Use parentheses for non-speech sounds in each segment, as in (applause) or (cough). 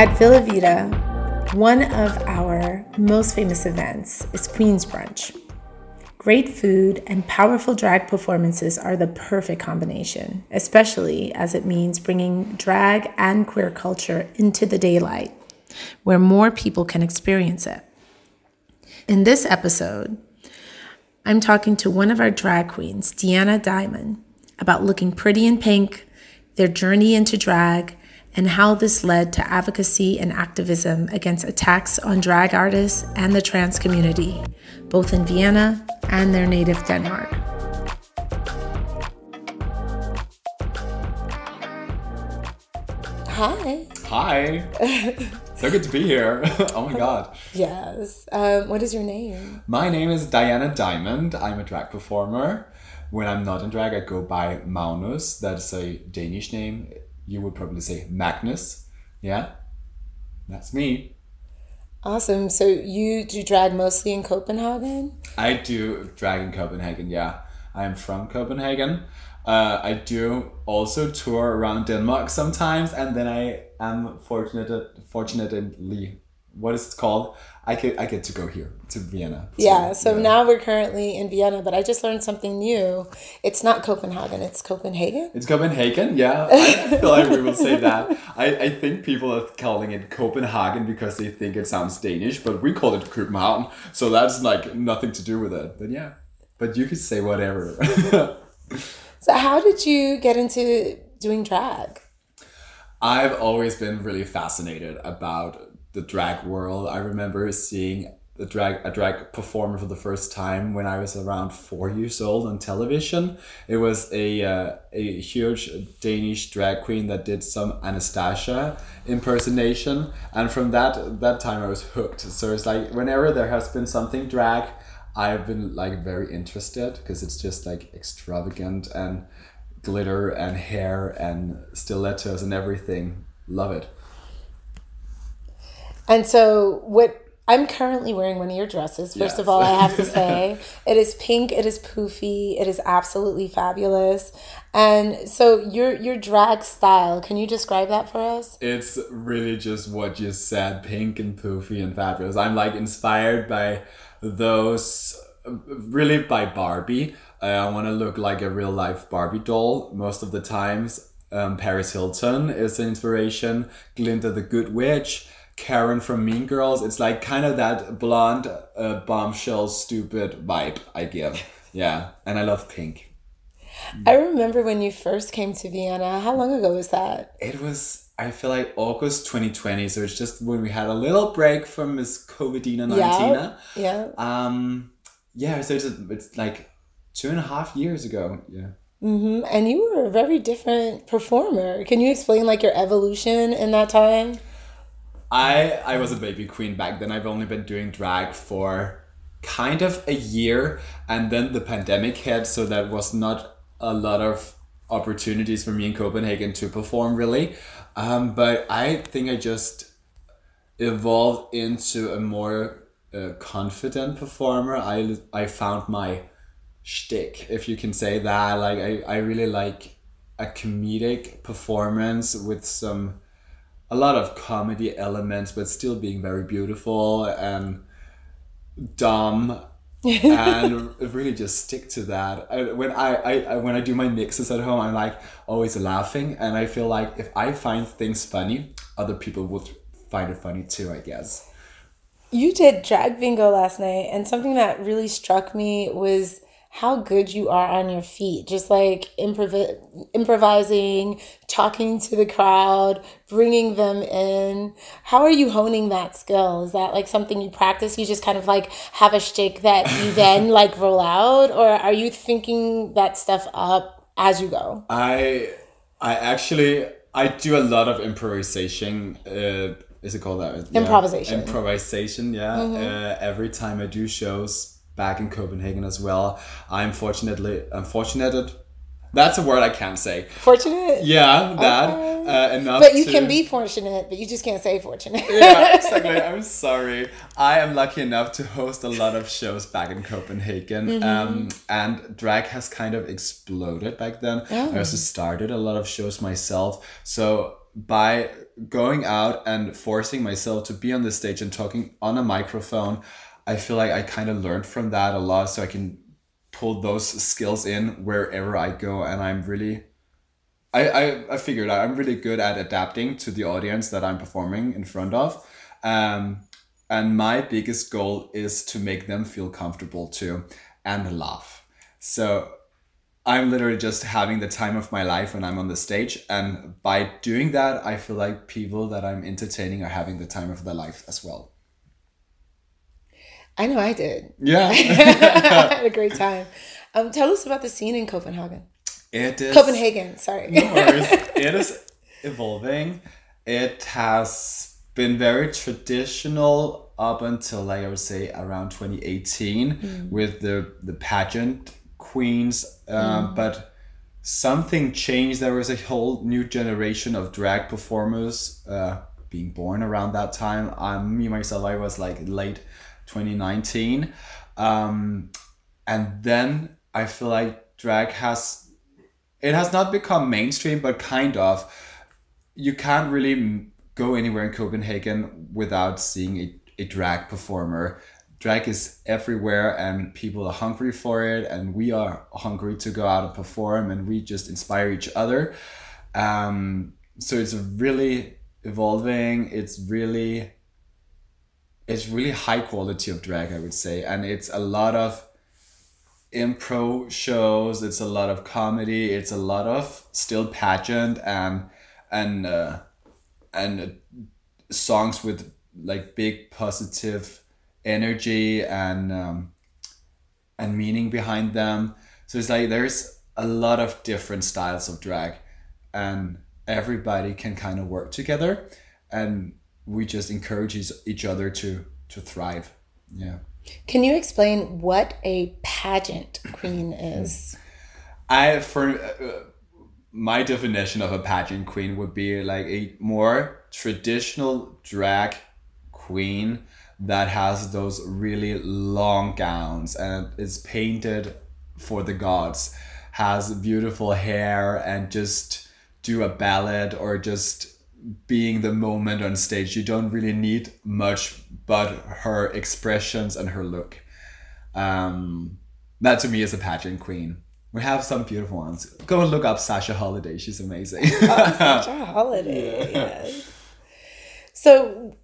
At Villa Vida, one of our most famous events is Queen's Brunch. Great food and powerful drag performances are the perfect combination, especially as it means bringing drag and queer culture into the daylight, where more people can experience it. In this episode, I'm talking to one of our drag queens, Diana Diamond, about looking pretty in pink, their journey into drag, and how this led to advocacy and activism against attacks on drag artists and the trans community, both in Vienna and their native Denmark. Hi. Hi. (laughs) so good to be here. (laughs) oh my god. Yes. Um, what is your name? My name is Diana Diamond. I'm a drag performer. When I'm not in drag, I go by Magnus. That's a Danish name. You would probably say Magnus. Yeah. That's me. Awesome. So you do drag mostly in Copenhagen? I do drag in Copenhagen, yeah. I'm from Copenhagen. Uh, I do also tour around Denmark sometimes, and then I am fortunate, fortunately, what is it called? I get I get to go here to Vienna. yeah. So yeah. now we're currently in Vienna, but I just learned something new. It's not Copenhagen. It's Copenhagen. It's Copenhagen. Yeah, I feel like we will say that. I, I think people are calling it Copenhagen because they think it sounds Danish, but we call it Copenhagen. So that's like nothing to do with it. But yeah, but you could say whatever. (laughs) So, how did you get into doing drag? I've always been really fascinated about the drag world. I remember seeing a drag a drag performer for the first time when I was around four years old on television. It was a uh, a huge Danish drag queen that did some Anastasia impersonation, and from that that time I was hooked. So it's like whenever there has been something drag I've been like very interested because it's just like extravagant and glitter and hair and stilettos and everything. Love it. And so what I'm currently wearing one of your dresses. First yes. of all, I have to say (laughs) it is pink, it is poofy, it is absolutely fabulous. And so your your drag style, can you describe that for us? It's really just what you said, pink and poofy and fabulous. I'm like inspired by those really by Barbie. Uh, I want to look like a real life Barbie doll most of the times. Um, Paris Hilton is an inspiration. Glinda the Good Witch. Karen from Mean Girls. It's like kind of that blonde, uh, bombshell, stupid vibe I give. (laughs) Yeah, and I love pink. I remember when you first came to Vienna. How long ago was that? It was I feel like August 2020, so it's just when we had a little break from Miss COVID 19. Yeah. yeah. Um, yeah, so it's, it's like two and a half years ago. Yeah. Mm-hmm. And you were a very different performer. Can you explain like your evolution in that time? I I was a baby queen back then. I've only been doing drag for kind of a year, and then the pandemic hit, so that was not a lot of opportunities for me in Copenhagen to perform really. Um, but I think I just evolved into a more uh, confident performer. I, I found my shtick, if you can say that. Like I, I really like a comedic performance with some a lot of comedy elements, but still being very beautiful and dumb (laughs) and really just stick to that. I, when I, I when I do my mixes at home, I'm like always laughing, and I feel like if I find things funny, other people would find it funny too. I guess. You did drag bingo last night, and something that really struck me was how good you are on your feet, just like improv- improvising, talking to the crowd, bringing them in. How are you honing that skill? Is that like something you practice? You just kind of like have a shtick that you (laughs) then like roll out, or are you thinking that stuff up as you go? I I actually I do a lot of improvisation. Uh, is it called that? Improvisation. Yeah. Improvisation. Yeah. Mm-hmm. Uh, every time I do shows back in Copenhagen as well. I'm fortunately unfortunate That's a word I can't say. Fortunate. Yeah, that uh, enough. But you to- can be fortunate, but you just can't say fortunate. yeah, (laughs) exactly. I'm sorry. I am lucky enough to host a lot of shows back in Copenhagen, Mm-hmm. um, and drag has kind of exploded back then. I also started a lot of shows myself. So by going out and forcing myself to be on the stage and talking on a microphone, I feel like I kind of learned from that a lot. So I can pull those skills in wherever I go, and I'm really I, I, I figured out I'm really good at adapting to the audience that I'm performing in front of. Um, and my biggest goal is to make them feel comfortable too and laugh. So I'm literally just having the time of my life when I'm on the stage. And by doing that, I feel like people that I'm entertaining are having the time of their life as well. I know I did. Yeah. (laughs) I had a great time. Um, tell us about the scene in Copenhagen. it is. Copenhagen, sorry. No worries. it is evolving. It has been very traditional up until like I would say around 2018 with the the pageant queens, um, but something changed. There was a whole new generation of drag performers uh, being born around that time. Um, me myself, I was like late 2019, um, and then I feel like drag has it has not become mainstream, but kind of. You can't really go anywhere in Copenhagen without seeing a, a drag performer. Drag is everywhere, and people are hungry for it, and we are hungry to go out and perform, and we just inspire each other. Um, so it's really evolving. It's really, it's really high quality of drag, I would say, and it's a lot of improv shows it's a lot of comedy it's a lot of still pageant and and uh, and uh, songs with like big positive energy and um, and meaning behind them. So it's like there's a lot of different styles of drag and everybody can kind of work together. And we just encourage each- other to to thrive yeah Can you explain what a pageant queen is? I for uh, my definition of a pageant queen would be like a more traditional drag queen that has those really long gowns and is painted for the gods, has beautiful hair and just do a ballad or just being the moment on stage. You don't really need much but her expressions and her look. Um, that to me is a pageant queen. We have some beautiful ones. Go and look up Sascha Holiday. She's amazing. (laughs) Such a holiday. yes. So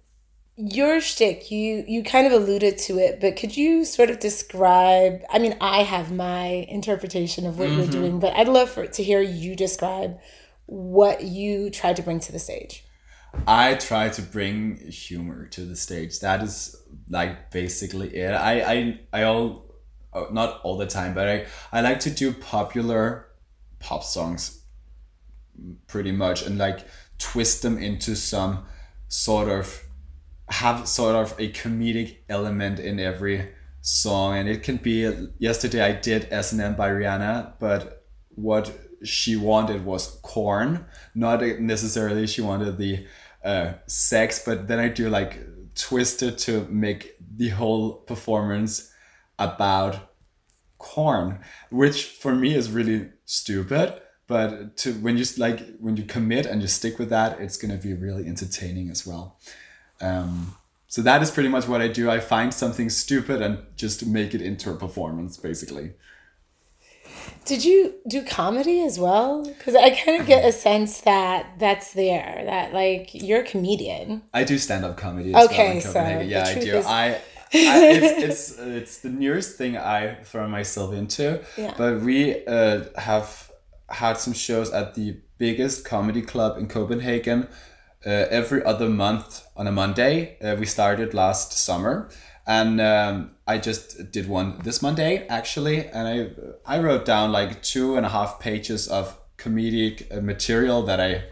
your shtick, you you kind of alluded to it, but could you sort of describe? I mean, I have my interpretation of what you're doing, but I'd love for to hear you describe what you try to bring to the stage. I try to bring humor to the stage. That is like basically it. I I I all oh, not all the time, but I I like to do popular pop songs mm, pretty much and like twist them into some sort of have sort of a comedic element in every song and it can be yesterday I did S&M by Rihanna but what she wanted was corn not necessarily she wanted the uh, sex but then I do like twist it to make the whole performance about corn which for me is really stupid but to when you like when you commit and you stick with that it's to be really entertaining as well um, so that is pretty much what I do. I find something stupid and just make it into a performance, basically. Did you do comedy as well? Because I kind of get a sense that that's there. That like you're a comedian. I do stand up comedy. As Okay, well in so yeah, I do. is- I, I it's, it's it's the newest thing I throw myself into. Yeah. But we uh, have had some shows at the biggest comedy club in Copenhagen. Uh, every other month on a Monday. Uh, we started last summer, and um, I just did one this Monday actually, and I I wrote down like two and a half pages of comedic uh, material that I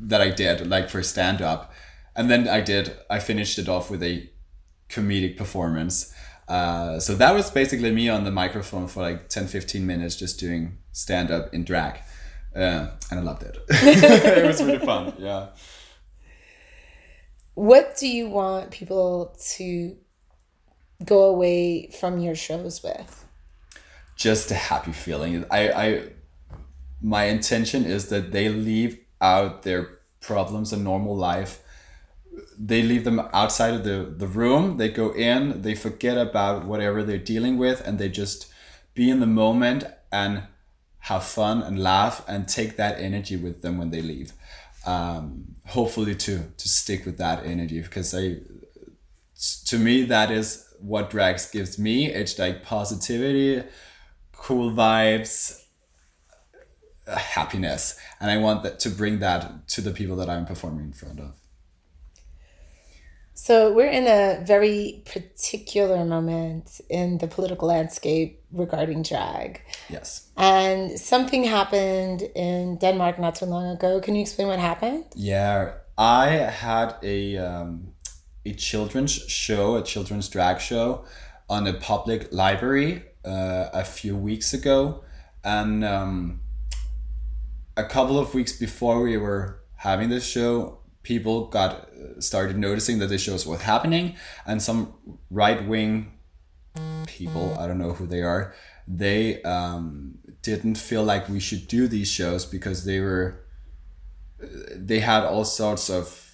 that I did like for stand up, and then I did I finished it off with a comedic performance. Uh, so that was basically me on the microphone for like 10, 15 minutes, just doing stand up in drag. Uh, and I loved it. (laughs) it was really fun. Yeah. What do you want people to go away from your shows with? Just a happy feeling. I, I, my intention is that they leave out their problems in normal life they leave them outside of the, the room they go in they forget about whatever they're dealing with and they just be in the moment and have fun and laugh and take that energy with them when they leave um, hopefully to to stick with that energy because I to me that is what drags gives me it's like positivity cool vibes happiness and i want that to bring that to the people that i'm performing in front of so we're in a very particular moment in the political landscape regarding drag. Yes. And something happened in Denmark not too long ago. Can you explain what happened? Yeah, I had a um, a children's show, a children's drag show, on a public library uh, a few weeks ago, and um, a couple of weeks before we were having this show, people got started noticing that this shows what's happening, and some right wing people, I don't know who they are, they um, didn't feel like we should do these shows because they were they had all sorts of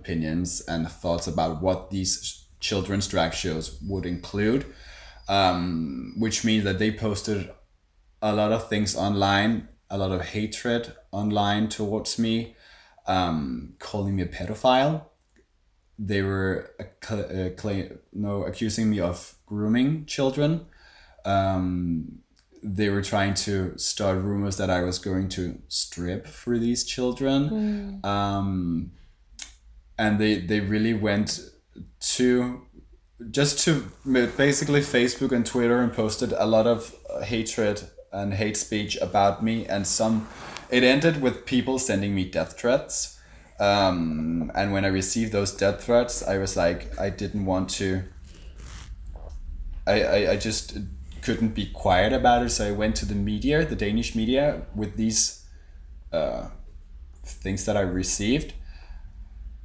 opinions and thoughts about what these children's drag shows would include, um, which means that they posted a lot of things online, a lot of hatred online towards me, um, calling me a pedophile. They were uh, claim, no accusing me of grooming children. Um, they were trying to start rumors that I was going to strip for these children. Mm. Um, and they, they really went to just to basically Facebook and Twitter and posted a lot of hatred and hate speech about me and some it ended with people sending me death threats. Um, and when I received those death threats, I was like, I didn't want to. I, I, I just couldn't be quiet about it, so I went to the media, the Danish media, with these uh, things that I received.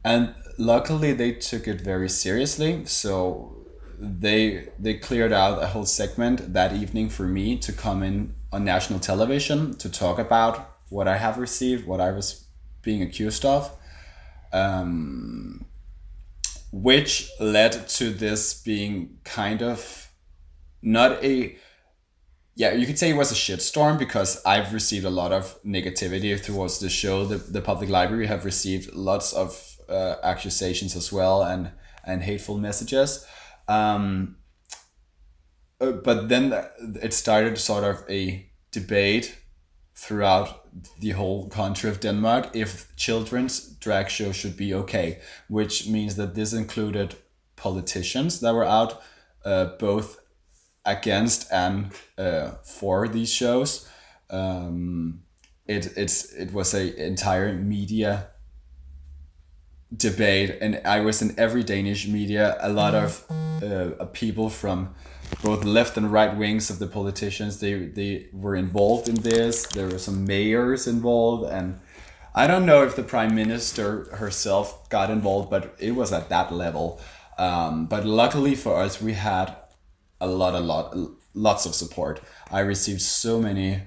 And luckily, they took it very seriously. So they they cleared out a whole segment that evening for me to come in on national television to talk about what I have received, what I was being accused of, um, which led to this being kind of not a yeah, you could say it was a shitstorm because I've received a lot of negativity towards the show. The, the public library have received lots of uh, accusations as well and and hateful messages. Um, uh, but then it started sort of a debate throughout the whole country of Denmark if children's drag show should be okay, which means that this included politicians that were out uh, both against and uh, for these shows. Um, it it's it was a entire media debate, and I was in every Danish media. A lot of uh, people from both left and right wings of the politicians they they were involved in this there were some mayors involved and i don't know if the prime minister herself got involved but it was at that level um, but luckily for us we had a lot a lot lots of support i received so many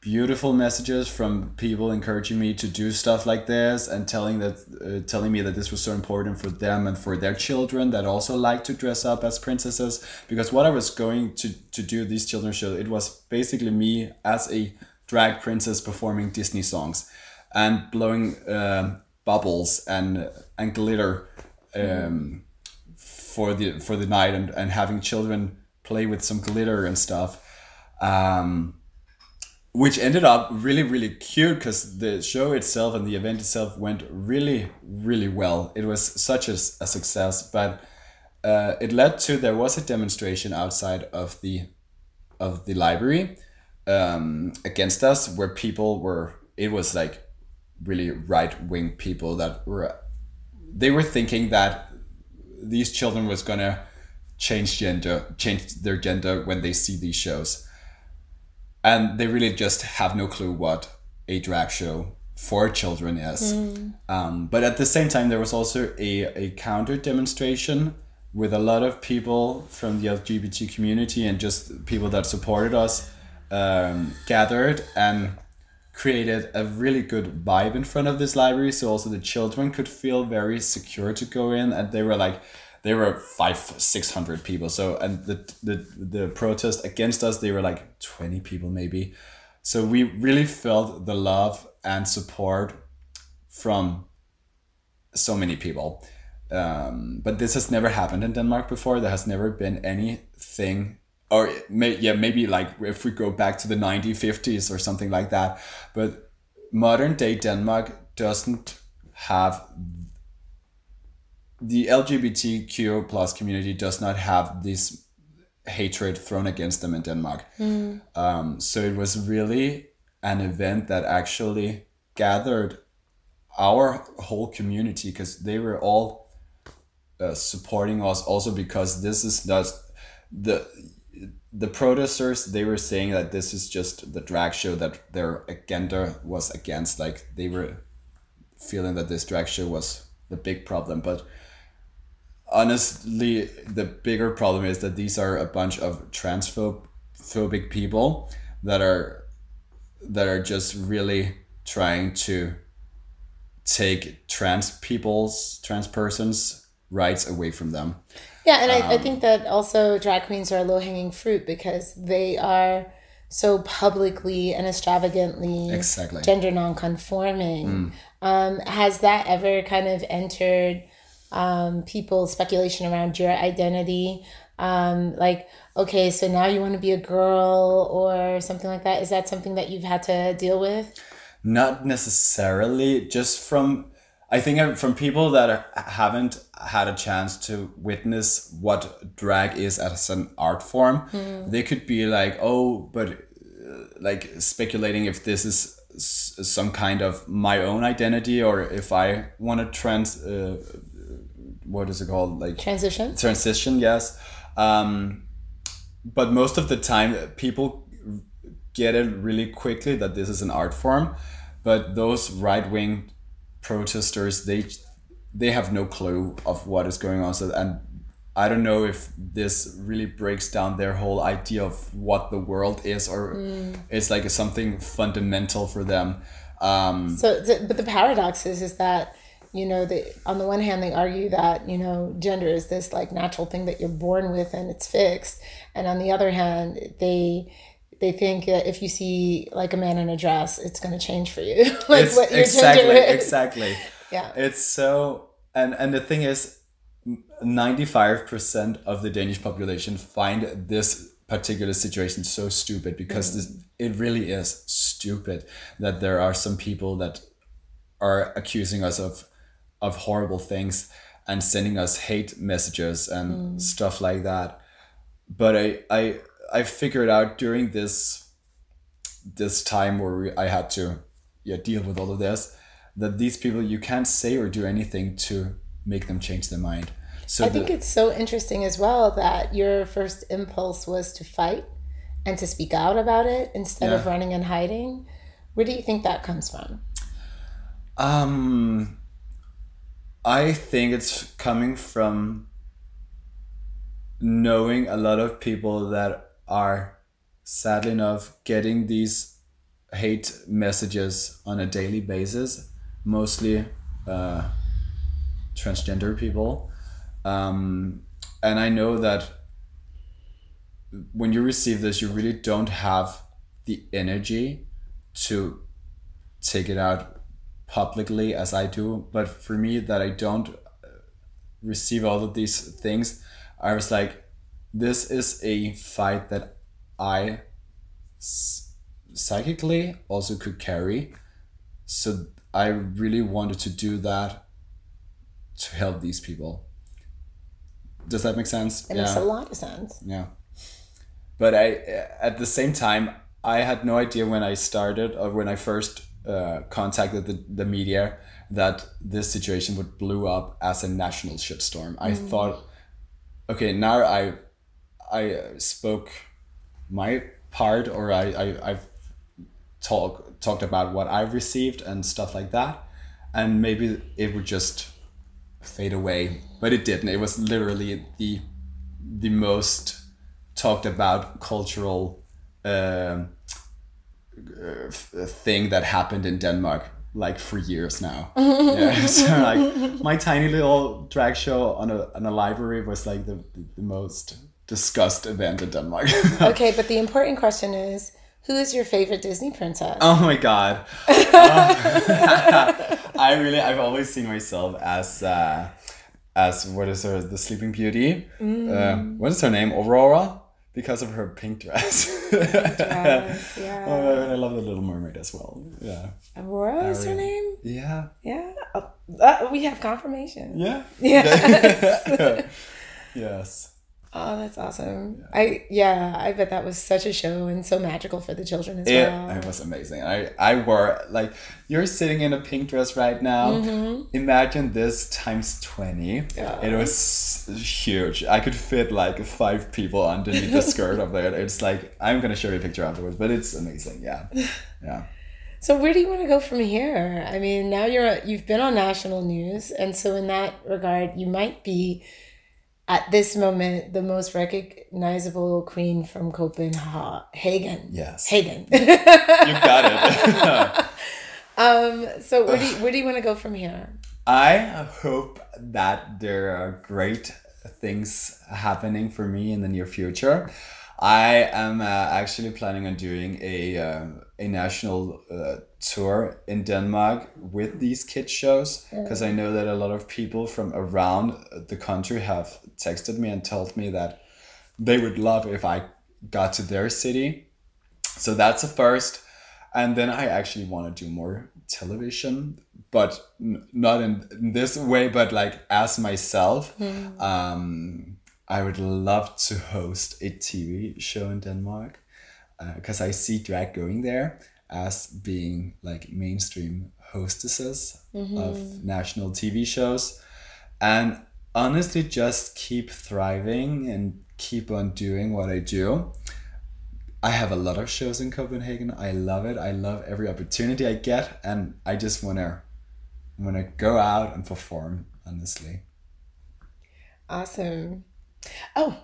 beautiful messages from people encouraging me to do stuff like this and telling that uh, telling me that this was so important for them and for their children that also like to dress up as princesses. Because what I was going to to do these children's show it was basically me as a drag princess performing Disney songs and blowing uh, bubbles and and glitter um, for the for the night and, and having children play with some glitter and stuff. Um, which ended up really really cute because the show itself and the event itself went really really well. It was such a, a success but uh, it led to there was a demonstration outside of the of the library um, against us where people were it was like really right wing people that were they were thinking that these children was gonna change gender, change their gender when they see these shows, and they really just have no clue what a drag show for children is. Um, but at the same time, there was also a, a counter demonstration with a lot of people from the LGBT community and just people that supported us um, gathered and created a really good vibe in front of this library. So also the children could feel very secure to go in, and they were like. They were five, six hundred people. So, and the, the the protest against us, they were like twenty people maybe. So we really felt the love and support from so many people. Um, but this has never happened in Denmark before. There has never been anything, or may, yeah, maybe like if we go back to the 1950s or something like that. But modern day Denmark doesn't have the LGBTQ plus community does not have this hatred thrown against them in Denmark. Um, so it was really an event that actually gathered our whole community because they were all uh, supporting us also because this is not the the protesters they were saying that this is just the drag show that their agenda was against like they were feeling that this drag show was the big problem but honestly the bigger problem is that these are a bunch of transphobic people that are that are just really trying to take trans people's trans persons rights away from them Yeah, and I, I think that also drag queens are low hanging fruit because they are so publicly and extravagantly Exactly. gender non-conforming. Um, has that ever kind of entered um, people's speculation around your identity? Um, like, okay, so now you want to be a girl or something like that. Is that something that you've had to deal with? not necessarily just from i think uh, from people that are, haven't had a chance to witness what drag is as an art form they could be like oh but uh, like speculating if this is s- some kind of my own identity or if i want to trans uh, what is it called? Like Transition? transition yes. Um, but most of the time people get it really quickly that this is an art form but those right-wing protesters they they have no clue of what is going on. So and i don't know if this really breaks down their whole idea of what the world is or it's like something fundamental for them. Um, So, the, but the paradox is, is that you know, they on the one hand they argue that you know gender is this like natural thing that you're born with and it's fixed, and on the other hand they they think that if you see like a man in a dress, it's going to change for you, (laughs) like It's- what your exactly gender is. exactly (laughs) Yeah. it's so and and the thing is 95% of the danish population find this particular situation so stupid because this, it really is stupid that there are some people that are accusing us of of horrible things and sending us hate messages and stuff like that but i i i figured out during this this time where we, i had to yeah deal with all of this that these people you can't say or do anything to make them change their mind so I the, think it's so interesting as well that your first impulse was to fight and to speak out about it instead of running and hiding. Where do you think that comes from? Um, I think it's coming from knowing a lot of people that are sadly enough getting these hate messages on a daily basis, mostly uh, transgender people. Um, and I know that when you receive this, you really don't have the energy to take it out publicly as I do. But for me, that I don't uh, receive all of these things, I was like, this is a fight that I psychically also could carry. So I really wanted to do that to help these people. Does that make sense? It makes a lot of sense. Yeah. But I, at the same time, I had no idea when I started or when I first uh, contacted the, the media that this situation would blow up as a national shitstorm. I thought okay now I I spoke my part or I, I I've talk talked about what I've received and stuff like that, and maybe it would just fade away, but it didn't. It was literally the the most talked about cultural um uh, thing that happened in Denmark like for years now. (laughs) yeah, (laughs) so like my tiny little drag show on a on a library was like the the most discussed event in Denmark. (laughs) okay, but the important question is who is your favorite Disney princess? Oh my god. Uh, I really I've always seen myself as uh, as what is her the Sleeping Beauty. Mm. Uh, what is her name? Aurora because of her pink dress. (laughs) dress yeah. Oh, and I love the Little Mermaid as well. Yeah. Aurora is her name. Yeah. Yeah. Oh, uh, we have confirmation. Yeah. Yeah. yes. (laughs) Oh, that's awesome. Yeah. I yeah, I bet that was such a show and so magical for the children as it, well. It was amazing. I I wore like you're sitting in a pink dress right now. Mm-hmm. Imagine this times 20. Yeah. It was huge. I could fit like five people underneath the skirt of it. It's like I'm going to show you a picture afterwards, but it's amazing. Yeah. (laughs) Yeah. So where do you want to go from here? I mean, now you're you've been on national news and so in that regard you might be at this moment the most recognizable queen from Copenhagen. Yes. Hagen. (laughs) you got it. (laughs) um, so where do you, where do you want to go from here? I hope that there are great things happening for me in the near future. I am uh, actually planning on doing a uh, a national uh, tour in Denmark with these kids shows because I know that a lot of people from around the country have texted me and told me that they would love if I got to their city. So that's a first. And then I actually want to do more television, but n- not in, in this way, but like as myself. Mm. Um, I would love to host a TV show in Denmark because uh, I see drag going there as being like mainstream hostesses mm-hmm. of national TV shows. And honestly, just keep thriving and keep on doing what I do. I have a lot of shows in Copenhagen. I love it. I love every opportunity I get, and I just wanna wanna go out and perform. Honestly. Awesome. Oh,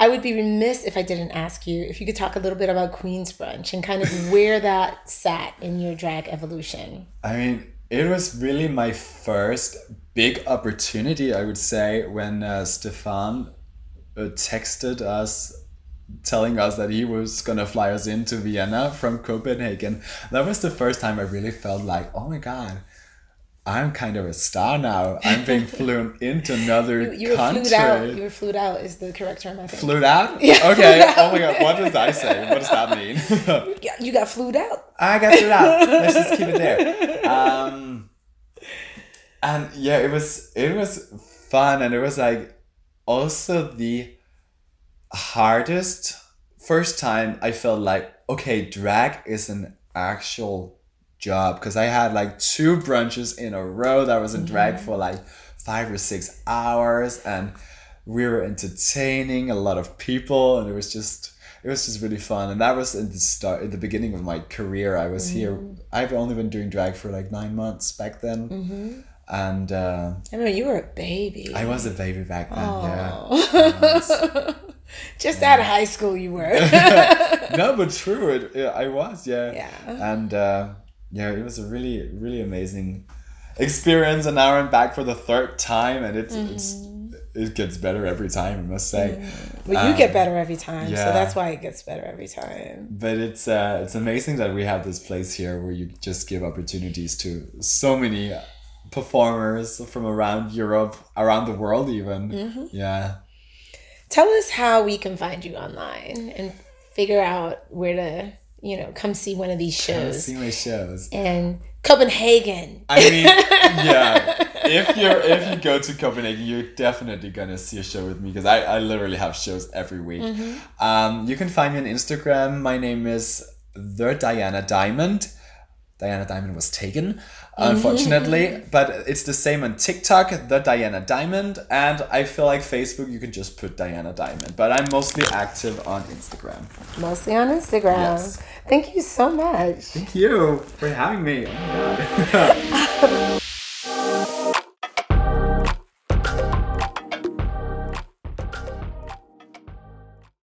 I would be remiss if I didn't ask you if you could talk a little bit about Queen's Brunch and kind of where that sat in your drag evolution. I mean, it was really my first big opportunity, I would say, when uh, Stefan uh, texted us telling us that he was gonna fly us into Vienna from Copenhagen. That was the first time I really felt like, oh my god, I'm kind of a star now. I'm being (laughs) flown into another you, you country. Were flued out. You were flued out is the correct term, I think. Flued out? (laughs) Yeah. Okay. Out. Oh my god, what does that say? What does that mean? (laughs) you got flued out. I got flued out. Let's just keep it there. Um, and yeah, it was it was fun, and it was like also the hardest first time I felt like okay, drag is an actual job because I had like two brunches in a row that was in drag mm-hmm. for like five or six hours and we were entertaining a lot of people and it was just it was just really fun and that was in the start in the beginning of my career I was mm-hmm. here I've only been doing drag for like nine months back then mm-hmm. and uh, I know you were a baby I was a baby back then Aww. yeah (laughs) just yeah. out of high school you were (laughs) no but true it, it, I was yeah yeah and uh, yeah, it was a really really amazing experience, and now I'm back for the third time, and it's mm-hmm. it's it gets better every time. I must say. Mm. Well, you um, get better every time, yeah. so that's why it gets better every time. But it's uh, it's amazing that we have this place here where you just give opportunities to so many performers from around Europe, around the world, even. Mm-hmm. Yeah. Tell us how we can find you online and figure out where to you know, come see one of these shows. Come see my shows. And Copenhagen. I mean, (laughs) yeah. If you're if you go to Copenhagen, you're definitely gonna see a show with me because I, I literally have shows every week. Mm-hmm. Um, you can find me on Instagram. My name is the Diana Diamond. Diana Diamond was taken, unfortunately. (laughs) But it's the same on TikTok, the Diana Diamond, and I feel like Facebook, you can just put Diana Diamond. But I'm mostly active on Instagram. Mostly on Instagram. Yes. Thank you so much. Thank you for having me. Oh my God. (laughs)